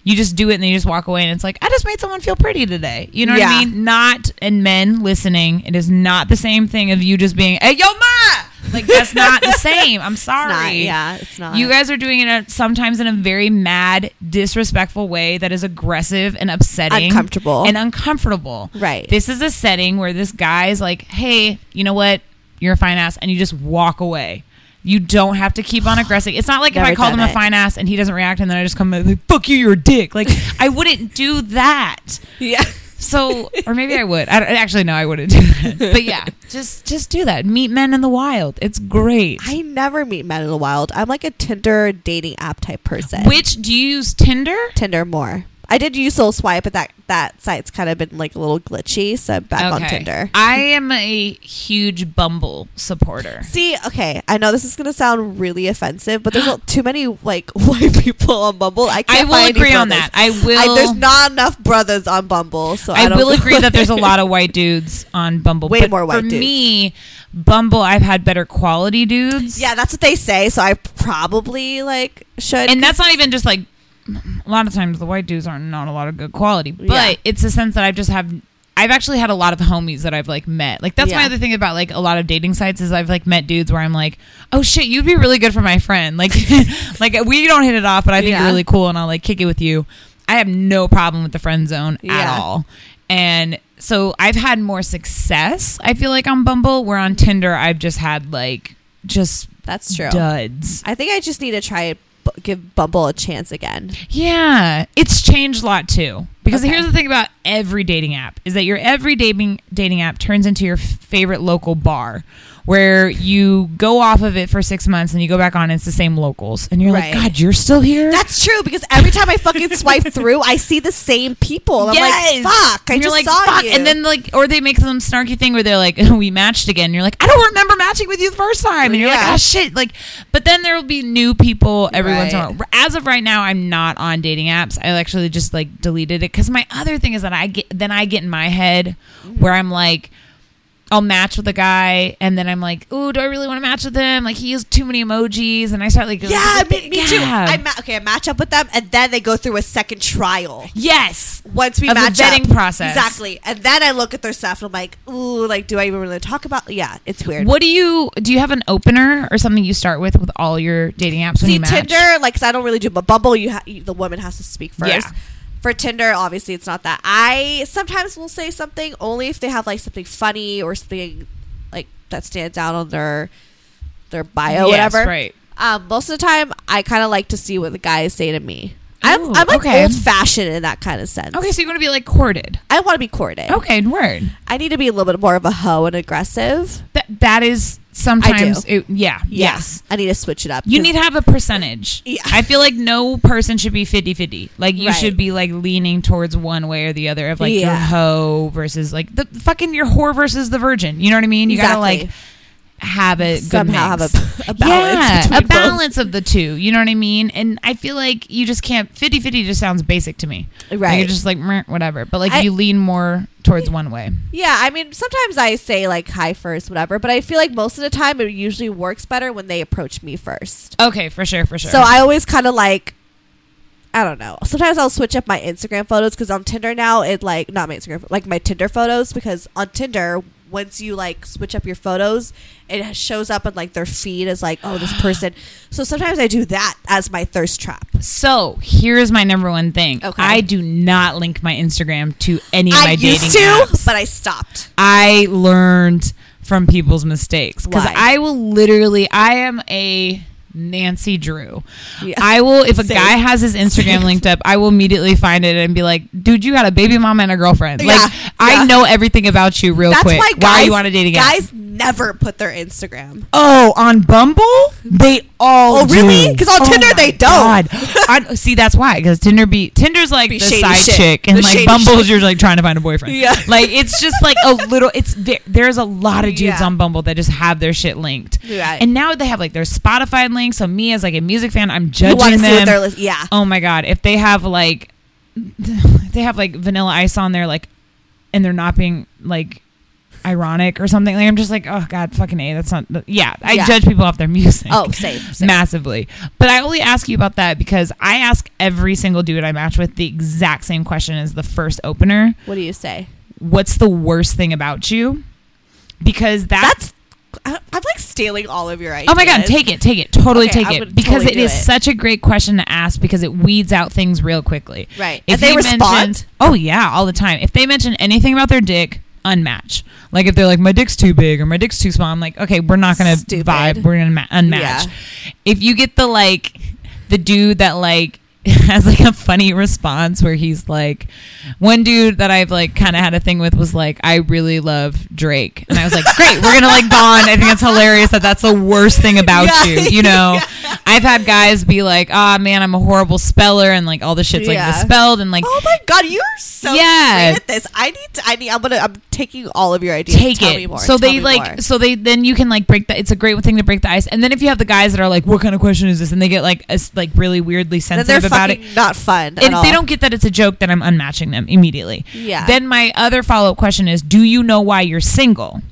you just do it and then you just walk away and it's like I just made someone feel pretty today. You know what I mean? Not and men listening, it is not the same thing of you just being, "Hey, yo, ma!" Like that's not the same. I'm sorry. It's not, yeah, it's not. You guys are doing it sometimes in a very mad, disrespectful way that is aggressive and upsetting, Uncomfortable. and uncomfortable. Right. This is a setting where this guy's like, "Hey, you know what? You're a fine ass," and you just walk away. You don't have to keep on aggressing. It's not like if I Never called him done a fine ass and he doesn't react, and then I just come and like, "Fuck you, you're a dick." Like I wouldn't do that. yeah. So, or maybe I would. I actually, no, I wouldn't do that. But yeah, just just do that. Meet men in the wild. It's great. I never meet men in the wild. I'm like a Tinder dating app type person. Which do you use Tinder? Tinder more. I did use Soul Swipe, but that that site's kind of been like a little glitchy, so I'm back on Tinder. I am a huge Bumble supporter. See, okay, I know this is gonna sound really offensive, but there's not too many like white people on Bumble. I I will agree on that. I will. I, there's not enough brothers on Bumble, so I, I will agree that there's a lot of white dudes on Bumble. Way but more white for dudes. me, Bumble, I've had better quality dudes. yeah, that's what they say. So I probably like should. and that's not even just like a lot of times the white dudes are not a lot of good quality, but Yeah. it's a sense that I've just have. I've actually had a lot of homies that I've like met. Like that's my other thing about like a lot of dating sites is I've like met dudes where I'm like, oh shit, you'd be really good for my friend. Like, like we don't hit it off, but I think Yeah. you're really cool, and I'll like kick it with you. I have no problem with the friend zone at all, and so I've had more success. I feel like on Bumble, where on Tinder I've just had like just that's true. duds. I think I just need to try bu- give Bumble a chance again. Yeah, it's changed a lot too. Because Okay. here's the thing about every dating app is that your every dating dating app turns into your favorite local bar, where you go off of it for six months and you go back on, and it's the same locals, and you're Right. like, God, you're still here. That's true because every time I fucking swipe through, I see the same people. I'm like, fuck, I And just like, saw "Fuck," you. And then like, or they make some snarky thing where they're like, we matched again. And you're like, I don't remember matching with you the first time. And you're like, Yeah. ah, shit. Like, but then there will be new people every once in a Right. while. As of right now, I'm not on dating apps. I actually just like deleted it because my other thing is that I get then I get in my head Mm-hmm. where I'm like. I'll match with a guy, and then I'm like, "Ooh, do I really want to match with him? Like, he used too many emojis." And I start like, yeah, me, me too. Yeah. I ma- okay, I match up with them, and then they go through a second trial. yes, Once we Of the match vetting up. process. exactly, and then I look at their stuff and I'm like, ooh, like, do I even really talk about? Yeah, it's weird. What do you do? You have an opener or something you start with with all your dating apps when See you match? Tinder, like, 'cause I don't really do, but Bumble, you, ha- you the woman has to speak first. Yeah. For Tinder, obviously, it's not that. I sometimes will say something only if they have like something funny or something like that stands out on their their bio, Yes, whatever. right. Um, most of the time, I kind of like to see what the guys say to me. I'm, Ooh, I'm like okay. old fashioned in that kind of sense. Okay, so you want to be like courted. I want to be courted. Okay, and word. I need to be a little bit more of a hoe and aggressive. That that is sometimes. It, yeah, Yeah. Yes. I need to switch it up. you need to have a percentage. Yeah. I feel like no person should be 50-50. Like you Right. should be like leaning towards one way or the other of like your hoe versus like the fucking your whore versus the virgin. You know what I mean? You gotta like have a good somehow have a, a balance. yeah, a both. balance of the two. You know what I mean? And I feel like you just can't 50-50 just sounds basic to me. Like, Right. you're just like whatever. But like I- you lean more towards one way. Yeah, I mean, sometimes I say like hi first, whatever, but I feel like most of the time it usually works better when they approach me first. Okay, for sure, for sure. So I always kind of like I don't know. Sometimes I'll switch up my Instagram photos because on Tinder now it like not my Instagram like my Tinder photos because on Tinder once you like switch up your photos it shows up in like their feed as like oh this person. So sometimes I do that as my thirst trap. So here's my number one thing. Okay. I do not link my Instagram to any of my I dating used to, apps. but I stopped. I learned from people's mistakes because Why? I will literally. I am a Nancy Drew. Yeah. I will if a Same. guy has his Instagram Same. linked up, I will immediately find it and be like, "Dude, you got a baby mama and a girlfriend. Like, Yeah, I know everything about you real That's quick. why guys, why are you on a dating app?" guys never put their Instagram. Oh, on Bumble, they all. Oh, really? do. 'Cause on oh Tinder, they don't. I, see, that's why. Because Tinder be Tinder's like Be the side shit. chick, and The like Bumble's shit. you're like trying to find a boyfriend. Yeah. like it's just like a little. It's ve- there's a lot of dudes Yeah. on Bumble that just have their shit linked. Right. And now they have like their Spotify links. So me as like a music fan, I'm judging to see what them. yeah. oh my god, if they have like, they have like Vanilla Ice on there, like, and they're not being like ironic or something. Like I'm just like, oh god, fucking a. That's not. Yeah, I Yeah. judge people off their music. Oh, same, same. massively. But I only ask you about that because I ask every single dude I match with the exact same question as the first opener. What do you say? What's the worst thing about you? Because that's. That's I- I'm like stealing all of your ideas. Oh my god, take it, take it, totally Okay, take I'm it because totally it is it. such a great question to ask because it weeds out things real quickly. Right. If they you respond? oh yeah, all the time. If they mention anything about their dick, unmatch. Like if they're like my dick's too big or my dick's too small, I'm like, okay, we're not gonna Stupid. vibe. We're gonna ma- unmatch. Yeah. If you get the like the dude that like has like a funny response where he's like one dude that I've like kind of had a thing with was like I really love Drake and I was like great we're gonna like bond I think it's hilarious that that's the worst thing about Yeah. you you know I've had guys be like ah man I'm a horrible speller and like all the shit's like Yeah. misspelled and like Oh my god, you're so Yeah. great at this. I need to. I need. I'm gonna. I'm taking all of your ideas. take Tell it. More. So Tell they like more. so they then you can like break that. It's a great thing to break the ice. And then if you have the guys that are like, what kind of question is this? And they get like a, like really weirdly sensitive about it. not fun. If they don't get that it's a joke, then I'm unmatching them immediately. Yeah. Then my other follow up question is, do you know why you're single?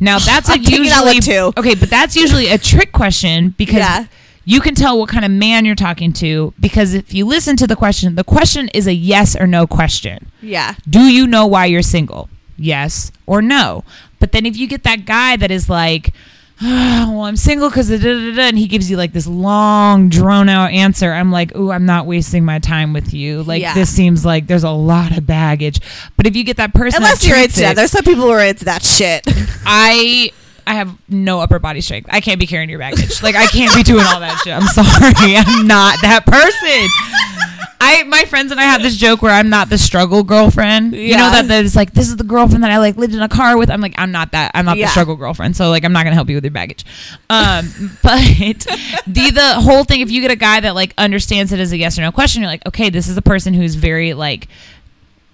Now that's a I'm that usually one, too. okay, but that's usually a trick question because Yeah. you can tell what kind of man you're talking to because if you listen to the question, the question is a yes or no question. Yeah. Do you know why you're single? Yes or no. But then if you get that guy that is like, well, I'm single because and he gives you like this long, drawn out answer, I'm like, ooh, I'm not wasting my time with you. Like, Yeah. this seems like there's a lot of baggage. But if you get that person, Unless that you're into that. There's some people who are into that shit. I. I have no upper body strength. I can't be carrying your baggage. Like I can't be doing all that shit. I'm sorry. I'm not that person. I my friends and I have this joke where I'm not the struggle girlfriend. You know Yeah. that that is like this is the girlfriend that I like lived in a car with. I'm like I'm not that. I'm not Yeah. the struggle girlfriend. So like I'm not gonna help you with your baggage. Um, but the the whole thing if you get a guy that like understands it as a yes or no question, you're like okay, this is a person who's very like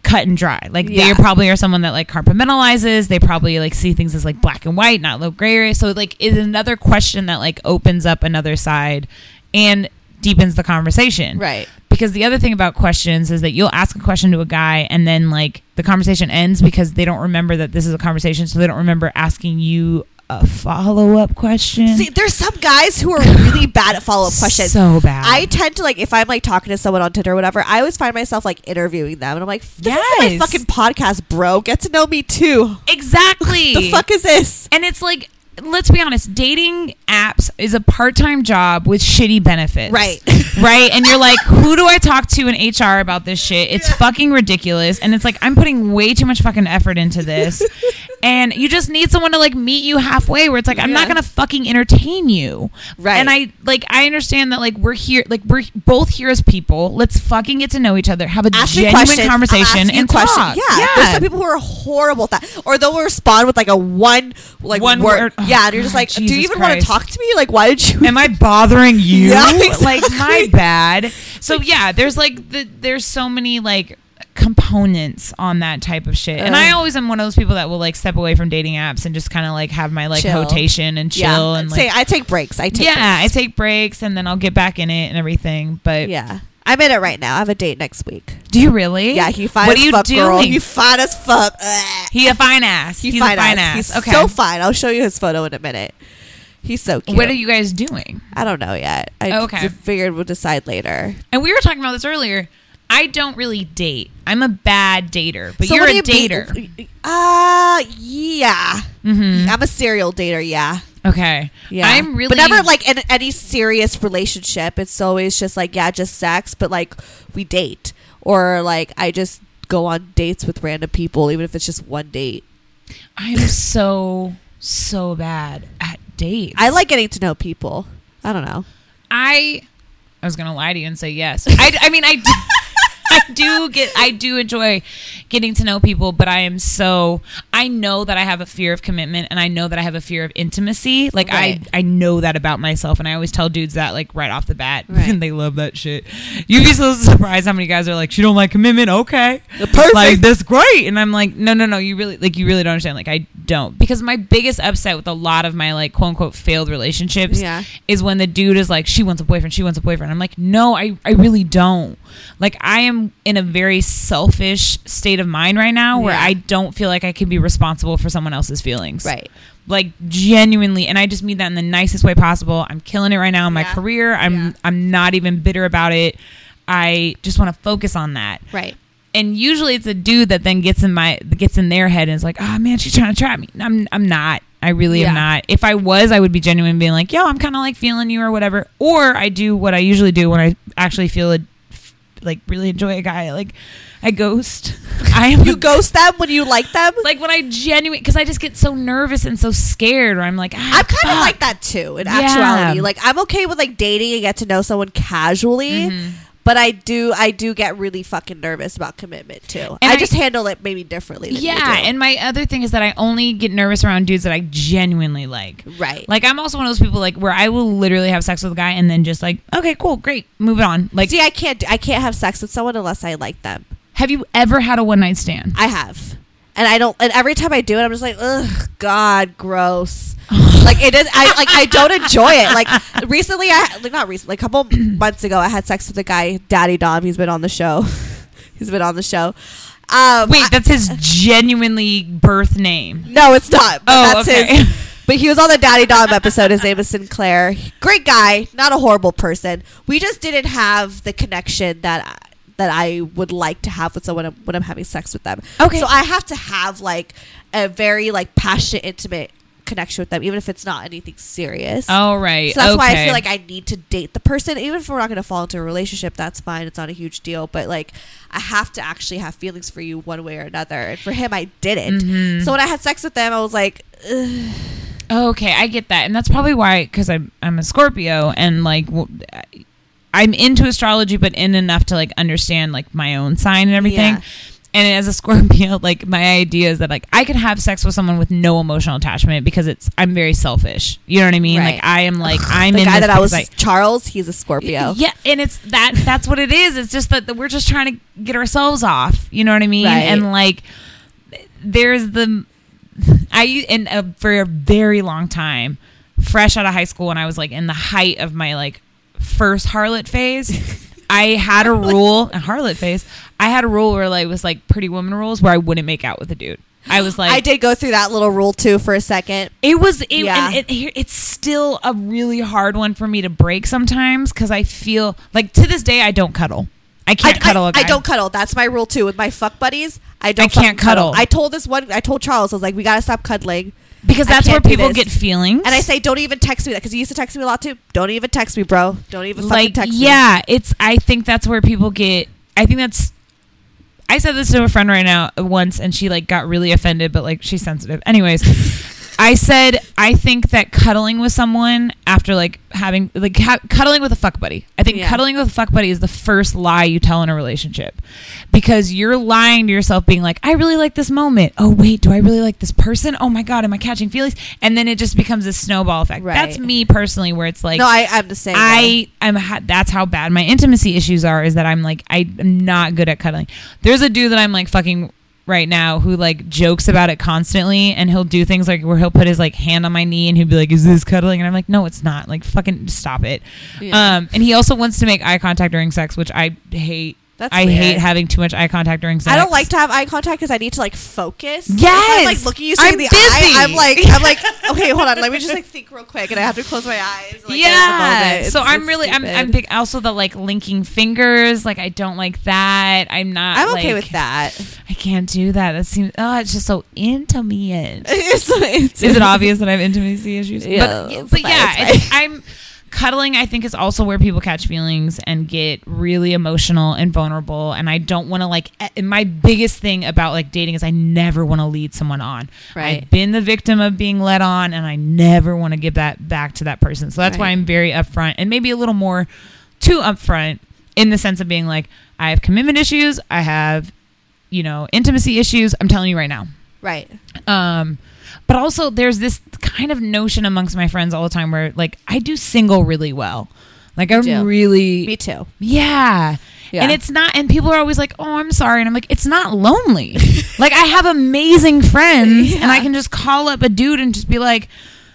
cut and dry. Like they probably are someone that like compartmentalizes. They probably like see things as like black and white, not low gray area. So like is another question that like opens up another side and deepens the conversation. Right. Because the other thing about questions is that you'll ask a question to a guy and then like the conversation ends because they don't remember that this is a conversation, so they don't remember asking you a follow up question. See, there's some guys who are really bad at follow up questions. So bad. I tend to like if I'm like talking to someone on Tinder or whatever, I always find myself like interviewing them, and I'm like, "This is my fucking podcast, bro. Get to know me too." exactly. The fuck is this? And it's like, let's be honest, dating apps is a part time job with shitty benefits. Right. right? And you're like, who do I talk to in HR about this shit? It's fucking ridiculous. And it's like, I'm putting way too much fucking effort into this. and you just need someone to like meet you halfway where it's like, I'm not going to fucking entertain you. Right. And I like, I understand that like we're here, like we're both here as people. Let's fucking get to know each other, have a Ask genuine conversation and questions. talk. Yeah. There's some people who are horrible at that, or they'll respond with like a one like One word. word. Oh, yeah, and you're just like, do you even want to talk to me? Like, why did you? Am I bothering you? Yeah, Like my bad. So yeah, there's like the, there's so many like components on that type of shit. And I oh. always am one of those people that will like step away from dating apps and just kind of like have my like Chill. rotation and chill yeah. and Say like I take breaks. I take yeah, I take breaks and then I'll get back in it and everything. But yeah. I'm in it right now. I have a date next week. do you really? Yeah, he fine What as are you fuck, doing? girl. He fine as fuck. Ugh. he a fine ass. He He's fine, a fine ass. ass. He's okay. so fine. I'll show you his photo in a minute. He's so cute. What are you guys doing? I don't know yet. I Okay. figured we'll decide later. And we were talking about this earlier. I don't really date. I'm a bad dater, but So you're what a do you mean- dater. Uh, yeah. hmm I'm a serial dater. Yeah. Okay. Yeah. I'm really But never like in any serious relationship. It's always just like, yeah, just sex, but like we date. Or like I just go on dates with random people, even if it's just one date. I'm so so bad at dates. I like getting to know people. I don't know. I I was gonna lie to you and say yes. I, I mean I I do get I do enjoy getting to know people, but I am so I know that I have a fear of commitment and I know that I have a fear of intimacy. Like Right. I I know that about myself and I always tell dudes that like right off the bat Right. and they love that shit. You'd be so surprised how many guys are like, She don't like commitment, okay. Perfect. Like that's great. And I'm like, no, no, no, you really like you really don't understand. Like I don't. Because my biggest upset with a lot of my like quote unquote failed relationships Yeah. is when the dude is like, she wants a boyfriend, she wants a boyfriend. I'm like, no, I, I really don't. Like, I am in a very selfish state of mind right now where Yeah. I don't feel like I can be responsible for someone else's feelings. Right. Like genuinely, and I just mean that in the nicest way possible. I'm killing it right now in my career. I'm Yeah. I'm not even bitter about it. I just want to focus on that Right. and usually it's a dude that then gets in my gets in their head and is like, "Oh man, she's trying to trap me." I'm I'm not. I really am not. If I was, I would be genuine, being like, "Yo, I'm kind of like feeling you or whatever." Or I do what I usually do when I actually feel it, like really enjoy a guy. Like I ghost. I am You ghost them when you like them? like when I genuine because I just get so nervous and so scared. or I'm like, ah, I'm kind of like that too. In Yeah. actuality, like I'm okay with like dating and get to know someone casually, Mm-hmm. But I do I do get really fucking nervous about commitment too. I, I- just handle it maybe differently. Than you Yeah, and my other thing is that I only get nervous around dudes that I genuinely like. right, Like I'm also one of those people like where I will literally have sex with a guy and then just like, okay, cool, great, move on. Like, see, I can't I can't have sex with someone unless I like them. have you ever had a one night stand? I have. And I don't and every time I do it I'm just like, ugh, God, gross. like it is I like I don't enjoy it. Like recently I like not recently, like a couple months ago I had sex with a guy, Daddy Dom, he's been on the show. he's been on the show. Um Wait, that's his genuinely birth name. no, it's not. But Oh, that's okay. his But he was on the Daddy Dom episode. His name is Sinclair. Great guy, not a horrible person. We just didn't have the connection that that I would like to have with someone when I'm having sex with them. Okay. So I have to have like a very like passionate, intimate connection with them, even if it's not anything serious. Oh right. So that's why I feel like I need to date the person, even if we're not going to fall into a relationship. That's fine; it's not a huge deal. But like, I have to actually have feelings for you one way or another. And for him, I didn't. Mm-hmm. So when I had sex with them, I was like, Ugh. Okay, I get that, and that's probably why because I'm I'm a Scorpio and like I'm into astrology, but in enough to like understand like my own sign and everything. Yeah. And as a Scorpio, like my idea is that like I could have sex with someone with no emotional attachment because it's I'm very selfish. You know what I mean? Right. Like I am like I'm the in guy that I was because Charles. He's a Scorpio. Yeah, and it's that that's what it is. It's just that we're just trying to get ourselves off. You know what I mean? Right. And like there's the I and uh, for a very long time, fresh out of high school when I was like in the height of my like first harlot phase, I had a rule, a harlot face. I had a rule where like it was like pretty woman rules where I wouldn't make out with a dude. I was like I did go through that little rule too for a second. it was, it, Yeah. it, it's still a really hard one for me to break sometimes because I feel like to this day I don't cuddle. I I, can't cuddle I, a guy. I don't cuddle. That's my rule too with my fuck buddies. I don't. I can't fucking cuddle. I told this one. I told Charles. I was like, we gotta stop cuddling. Because that's where people get feelings. And I say, don't even text me that because he used to text me a lot too. Don't even text me, bro. Don't even fucking like text me. yeah, it's. I think that's where people get. I think that's. I said this to a friend right now once, and she like got really offended, but like she's sensitive. Anyways, I said I think that cuddling with someone after like having like ha- cuddling with a fuck buddy. I think Yeah. cuddling with a fuck buddy is the first lie you tell in a relationship because you're lying to yourself, being like, I really like this moment. Oh wait, do I really like this person? Oh my god, am I catching feelings? And then it just becomes a snowball effect. Right. That's me personally, where it's like no, I, I'm the same. I am ha- that's how bad my intimacy issues are is that I'm like I'm not good at cuddling. There's a dude that I'm like fucking right now who like jokes about it constantly and he'll do things like where he'll put his like hand on my knee and he'll be like is this cuddling and I'm like no it's not like fucking stop it. Yeah. Um and he also wants to make eye contact during sex which I hate That's I weird. hate having too much eye contact during sex. I don't like to have eye contact because I need to like focus. Yes! I'm like looking you straight I'm in the busy. eye. I'm like, I'm like, okay, hold on. Let me just like think real quick, and I have to close my eyes. Like, yeah. at the moment. So It's- I'm it's really I'm I'm big also the like linking fingers. Like I don't like that. I'm not I'm okay like- with that. I can't do that. That seems oh, it's just so intimate. It's- it's- Is it obvious that I have intimacy issues? Yeah, but, but yeah, I'm cuddling. I think is also where people catch feelings and get really emotional and vulnerable. And I don't want to like. eh, My biggest thing about like dating is I never want to lead someone on. Right. I've been the victim of being led on, and I never want to give that back to that person. So that's why I'm very upfront and maybe a little more too upfront in the sense of being like, I have commitment issues. I have, you know, intimacy issues. I'm telling you right now. right. Um, but also there's this kind of notion amongst my friends all the time where like I do single really well. Like I'm too. really Me too. yeah. Yeah. And it's not and people are always like, "Oh, I'm sorry." And I'm like, "It's not lonely." like I have amazing friends and I can just call up a dude and just be like,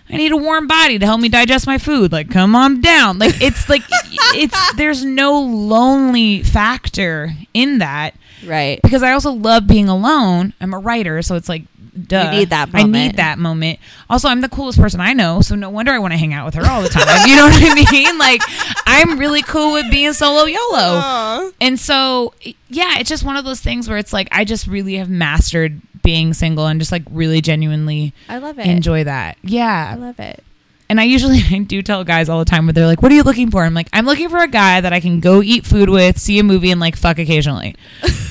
I need a warm body to help me digest my food. Like, come on down. Like, it's like, it's, there's no lonely factor in that Right. because I also love being alone. I'm a writer, so it's like, duh. You need that I need that moment. Also, I'm the coolest person I know, so no wonder I want to hang out with her all the time. you know what I mean? Like, I'm really cool with being solo YOLO. And so, yeah, it's just one of those things where it's like, I just really have mastered being single and just like really genuinely I love it. enjoy that. Yeah. I love it. And I usually I do tell guys all the time where they're like, "What are you looking for?" I'm like, "I'm looking for a guy that I can go eat food with, see a movie, and like fuck occasionally."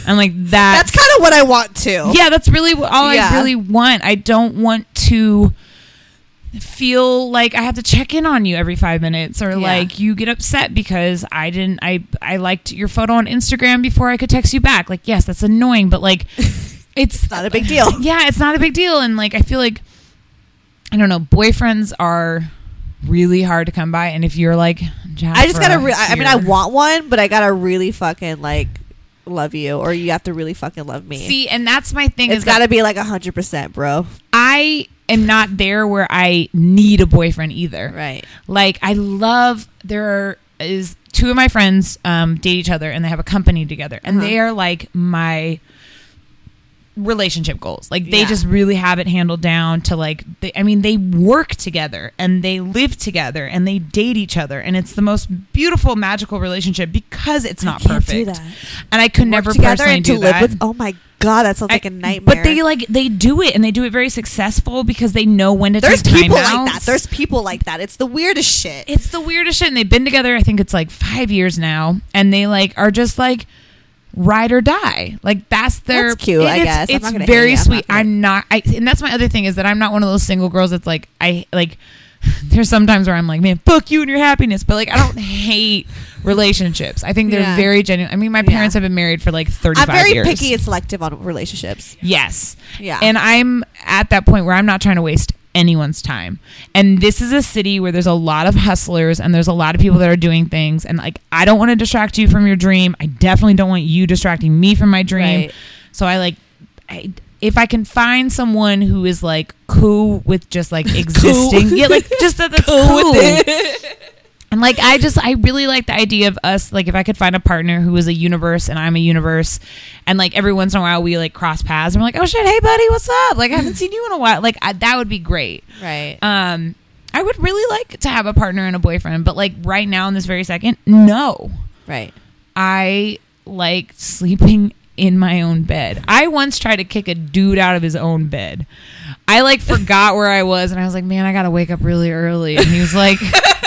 I'm like, That's "That's, kind of what I want to. yeah, that's really all Yeah. I really want. I don't want to feel like I have to check in on you every five minutes or Yeah. like you get upset because I didn't I I liked your photo on Instagram before I could text you back. Like, yes, that's annoying, but like it's Not a big deal. yeah, it's not a big deal. And like, I feel like, I don't know, boyfriends are really hard to come by. And if you're like, I just gotta. Re- I mean, I want one, but I gotta really fucking like love you, or you have to really fucking love me. see, and that's my thing. it's gotta be like hundred percent, bro. I am not there where I need a boyfriend either. Right. Like, I love there is two of my friends um, date each other and they have a company together, and Uh-huh. they are like my relationship goals. Like they Yeah. just really have it handled down to like they, I mean they work together and they live together and they date each other and it's the most beautiful magical relationship because it's not perfect. And I could Work never together personally and to do live that. with. Oh my god, that sounds like a I- nightmare. But they like they do it and they do it very successful because they know when to There's take time out. There's people like that. There's people like that. It's the weirdest shit. it's the weirdest shit and they've been together I think it's like 5 years now and they like are just like ride or die. Like that's their That's cute, I it's, guess. It's very. Sweet. I'm not I and that's my other thing is that I'm not one of those single girls that's like I like there's sometimes where I'm like, man, fuck you and your happiness. But like I don't hate relationships. I think they're Yeah. very genuine. I mean, my Yeah. parents have been married for like 35 I'm very years. picky and selective on relationships. Yes. Yeah. And I'm at that point where I'm not trying to waste anyone's time. And this is a city where there's a lot of hustlers and there's a lot of people that are doing things. And like, I don't want to distract you from your dream. I definitely don't want you distracting me from my dream. Right. So I like, I, if I can find someone who is like cool with just like existing, yeah, like just that that's cool. And like I just I really like the idea of us like if I could find a partner who is a universe and I'm a universe and like every once in a while we like cross paths and we're like oh shit hey buddy what's up like I haven't seen you in a while like I, that would be great Right. um I would really like to have a partner and a boyfriend but like right now in this very second no right. I like sleeping in my own bed. I once tried to kick a dude out of his own bed. I like forgot where I was and I was like, "Man, I got to wake up really early." And he was like,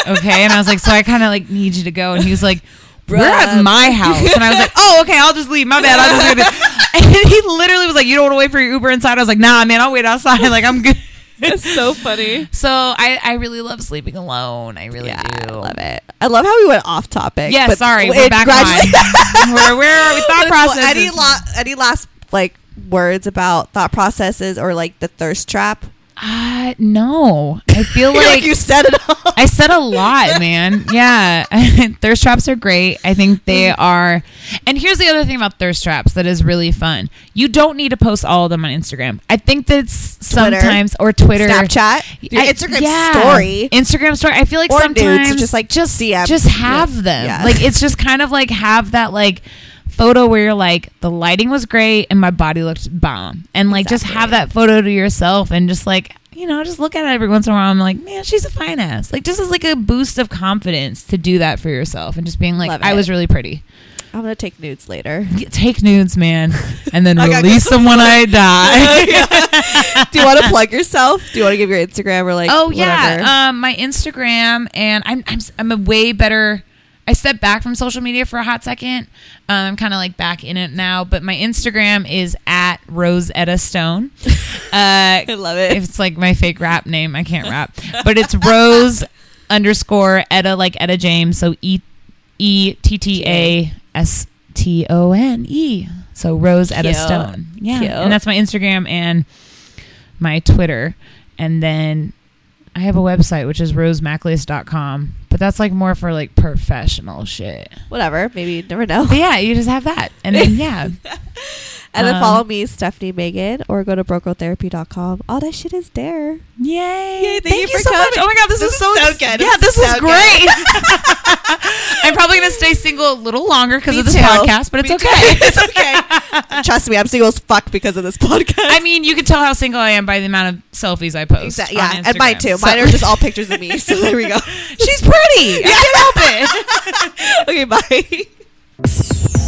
"Okay." And I was like, "So I kind of like need you to go." And he was like, "We're at my house." And I was like, "Oh, okay, I'll just leave. My bad. I'll just leave it." And he literally was like, "You don't want to wait for your Uber inside?" I was like, "Nah, man, I'll wait outside. Like I'm good." It's so funny. So I, I really love sleeping alone. I really Yeah, do. I love it. I love how we went off topic. Yeah, sorry, we're back on. where, where are we? Thought But it's cool. process. Any, la- any last like words about thought processes or like the thirst trap? Uh, no. I feel Like, like you said it all. I said a lot, man. Yeah. thirst traps are great. I think they are. And here's the other thing about thirst traps that is really fun. You don't need to post all of them on Instagram. I think that's Twitter. sometimes or Twitter. Snapchat, I- Instagram yeah. story. Instagram story. I feel like Or sometimes just, like, just DM. just have them. Yeah. Like it's just kind of like have that like photo where you're like the lighting was great and my body looked bomb and like just have that photo to yourself and just like you know just look at it every once in a while i'm like man she's a fine ass like just as like a boost of confidence to do that for yourself and just being like Love i it. was really pretty I'm gonna take nudes later. take nudes man and then release them when i die Do you want to plug yourself? Do you want to give your Instagram or like? Oh whatever? yeah, um, my Instagram, and I'm I'm I'm a way better. I stepped back from social media for a hot second. Um, I'm kind of like back in it now, but my Instagram is at Rose Etta Stone. Uh, I love it. it's like my fake rap name. I can't rap, but it's Rose underscore Etta like Etta James. So E E T T A S T O N E. So Rose Etta Cute. Stone. Yeah, Cute. and that's my Instagram and my Twitter, and then I have a website which is rosemcaleese.com, but that's like more for like professional shit. Whatever. Maybe you never know. But yeah, you just have that, and then yeah, And then Um, follow me, Stephanie Megan, or go to brokegirltherapy.com. All that shit is there. yay! thank you for so much. Oh my god, this, This is so, is so good. Yeah, This this is is so great. I'm probably gonna stay single a little longer because of this too. podcast, but it's Me too. okay. it's okay. Trust me, I'm single as fuck because of this podcast. I mean, you can tell how single I am by the amount of selfies I post. Exactly. on Yeah, and mine too. So- Mine are just all pictures of me. So there we go. She's pretty. I can't help it. okay, bye.